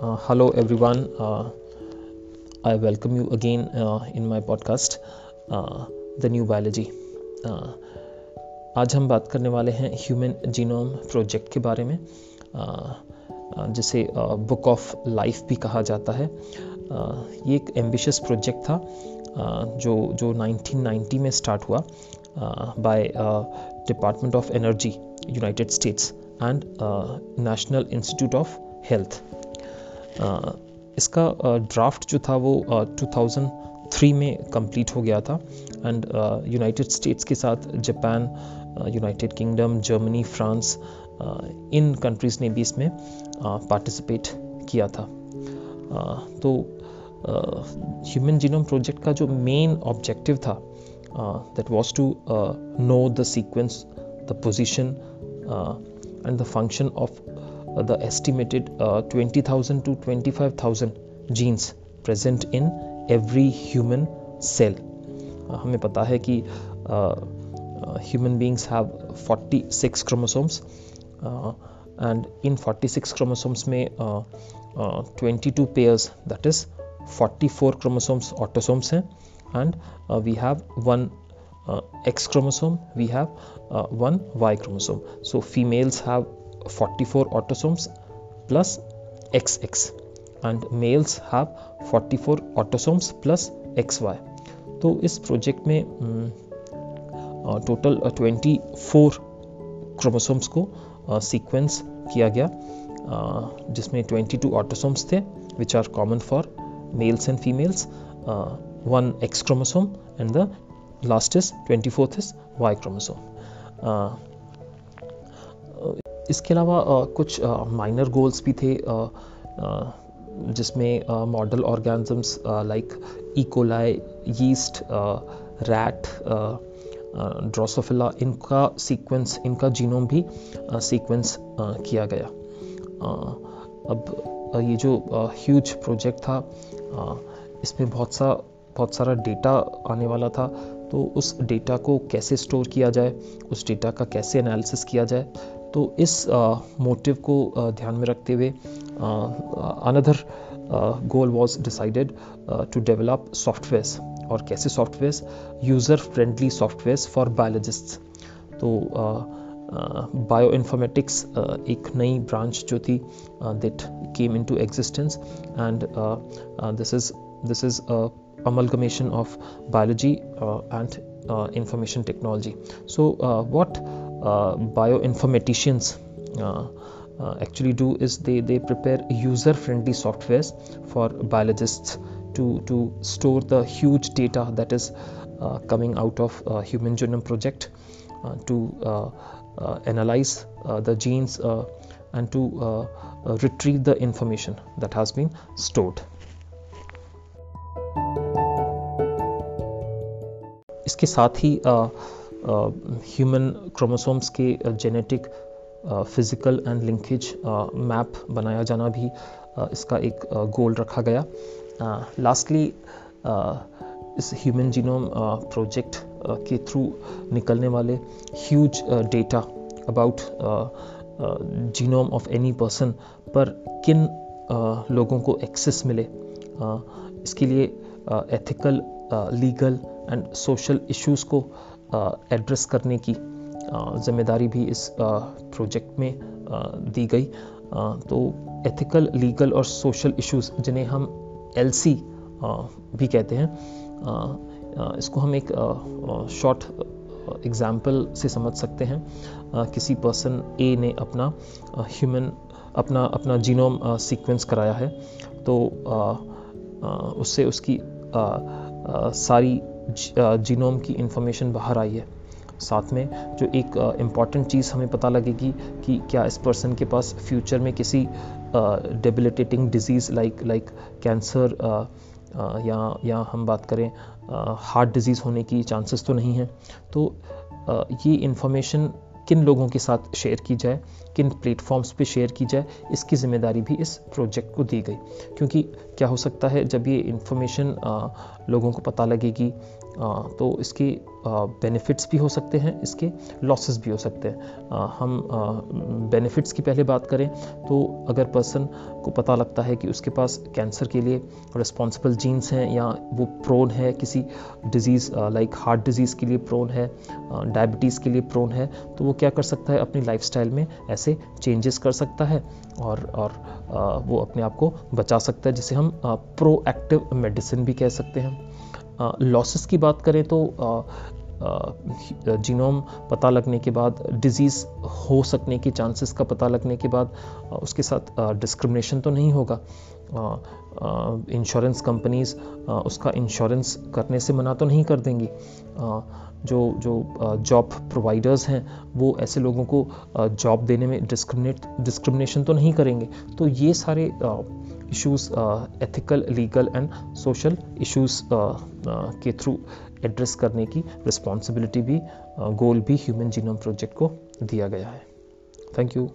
Uh, hello, everyone. Uh, I welcome you again uh, in my podcast, uh, The New Biology. Uh, आज हम बात करने वाले हैं ह्यूमन जीनोम प्रोजेक्ट के बारे में uh, जिसे बुक ऑफ़ लाइफ भी कहा जाता है ये एक एम्बिशियस प्रोजेक्ट था जो जो 1990 में स्टार्ट हुआ by Department of Energy United States and National Institute of Health इसका ड्राफ्ट जो था वो 2003 में कंप्लीट हो गया था। एंड यूनाइटेड स्टेट्स के साथ Japan United Kingdom Germany France इन कंट्रीज़ ने भी इसमें पार्टिसिपेट किया था। तो ह्यूमन जीनोम प्रोजेक्ट का जो मेन ऑब्जेक्टिव था that was to know the sequence the position and the function of the estimated uh, 20,000 to 25,000 genes present in every human cell. Uh, हमें पता है कि human beings have 46 chromosomes and in 46 chromosomes में 22 pairs that is 44 chromosomes autosomes हैं and we have one X chromosome we have one Y chromosome so females have 44 autosomes plus XX and males have 44 autosomes plus XY. तो इस project में total uh, 24 chromosomes को sequence uh, किया गया uh, जिसमें 22 autosomes थे which are common for males and females one X chromosome and the last is twenty fourth is Y chromosome इसके अलावा कुछ माइनर गोल्स भी थे जिसमें model organisms like E coli yeast rat drosophila इनका sequence इनका genome भी sequence किया गया। अब ये जो ह्यूज प्रोजेक्ट था इसमें बहुत सा, बहुत सारा डेटा आने वाला था तो उस डेटा को कैसे स्टोर किया जाए, उस डेटा का कैसे एनालिसिस किया जाए तो इस मोटिव को ध्यान में रखते हुए another goal was decided to develop softwares और कैसे softwares user friendly softwares for biologists तो बायो इन्फॉर्मेटिक्स एक नई ब्रांच जो थी that came into existence and this is this is uh, and uh, information technology. So uh, what bioinformaticians uh, actually do is they, they prepare user friendly softwares for biologists to, to store the huge data that is uh, coming out of uh, human genome project to analyze the genes and to retrieve the information that has been stored इसके साथ ही human chromosomes के genetic physical and linkage map बनाया जाना भी uh, इसका एक गोल uh, रखा गया। लास्टली uh, इस ह्यूमन जीनोम प्रोजेक्ट के थ्रू निकलने वाले huge data about genome of any person पर किन लोगों को एक्सेस मिले। इसके लिए ethical legal and social issues को एड्रेस करने की ज़िम्मेदारी भी इस प्रोजेक्ट में दी गई। तो एथिकल लीगल और सोशल इश्यूज़ जिन्हें हम एलसी भी कहते हैं इसको हम एक शॉर्ट एग्ज़ाम्पल से समझ सकते हैं। किसी पर्सन ए ने अपना ह्यूमन अपना अपना जीनोम सीक्वेंस कराया है तो उससे उसकी सारी जीनोम की इंफॉर्मेशन बाहर आई है। साथ में जो एक इंपॉर्टेंट चीज़ हमें पता लगेगी कि क्या इस पर्सन के पास फ्यूचर में किसी debilitating disease like like cancer या या हम बात करें हार्ट डिज़ीज़ होने की चांसेस तो नहीं हैं। तो uh, ये इंफॉर्मेशन किन लोगों के साथ शेयर की जाए किन प्लेटफॉर्म्स पे शेयर की जाए इसकी ज़िम्मेदारी भी इस प्रोजेक्ट को दी गई। क्योंकि क्या हो सकता है जब ये इंफॉर्मेशन लोगों को पता लगेगी। तो इसके बेनिफिट्स भी हो सकते हैं, इसके लॉसेस भी हो सकते हैं। हम बेनिफिट्स की पहले बात करें तो अगर पर्सन को पता लगता है कि उसके पास कैंसर के लिए रिस्पॉन्सिबल जीन्स हैं या वो प्रोन है, किसी डिज़ीज़ लाइक हार्ट डिज़ीज़ के लिए प्रोन है डायबिटीज़ के लिए प्रोन है तो वो क्या कर सकता है, अपनी लाइफ में ऐसे चेंजेस कर सकता है। और और वो अपने आप को बचा सकता है, जिसे हम प्रो एक्टिव मेडिसिन भी कह सकते हैं। लॉसेस की बात करें तो जीनोम पता लगने के बाद डिज़ीज़ हो सकने के चांसेस का पता लगने के बाद उसके साथ डिस्क्रिमिनेशन तो नहीं होगा। इंश्योरेंस कंपनीज़ उसका इंश्योरेंस करने से मना तो नहीं कर देंगी। जो जो जॉब प्रोवाइडर्स हैं, वो ऐसे लोगों को जॉब देने में डिस्क्रिमिनेट डिस्क्रिमिनेशन तो नहीं करेंगे। तो ये सारे issues ethical legal and social issues के थ्रू एड्रेस करने की रिस्पॉन्सिबिलिटी भी गोल भी ह्यूमन जीनोम प्रोजेक्ट को दिया गया है। Thank you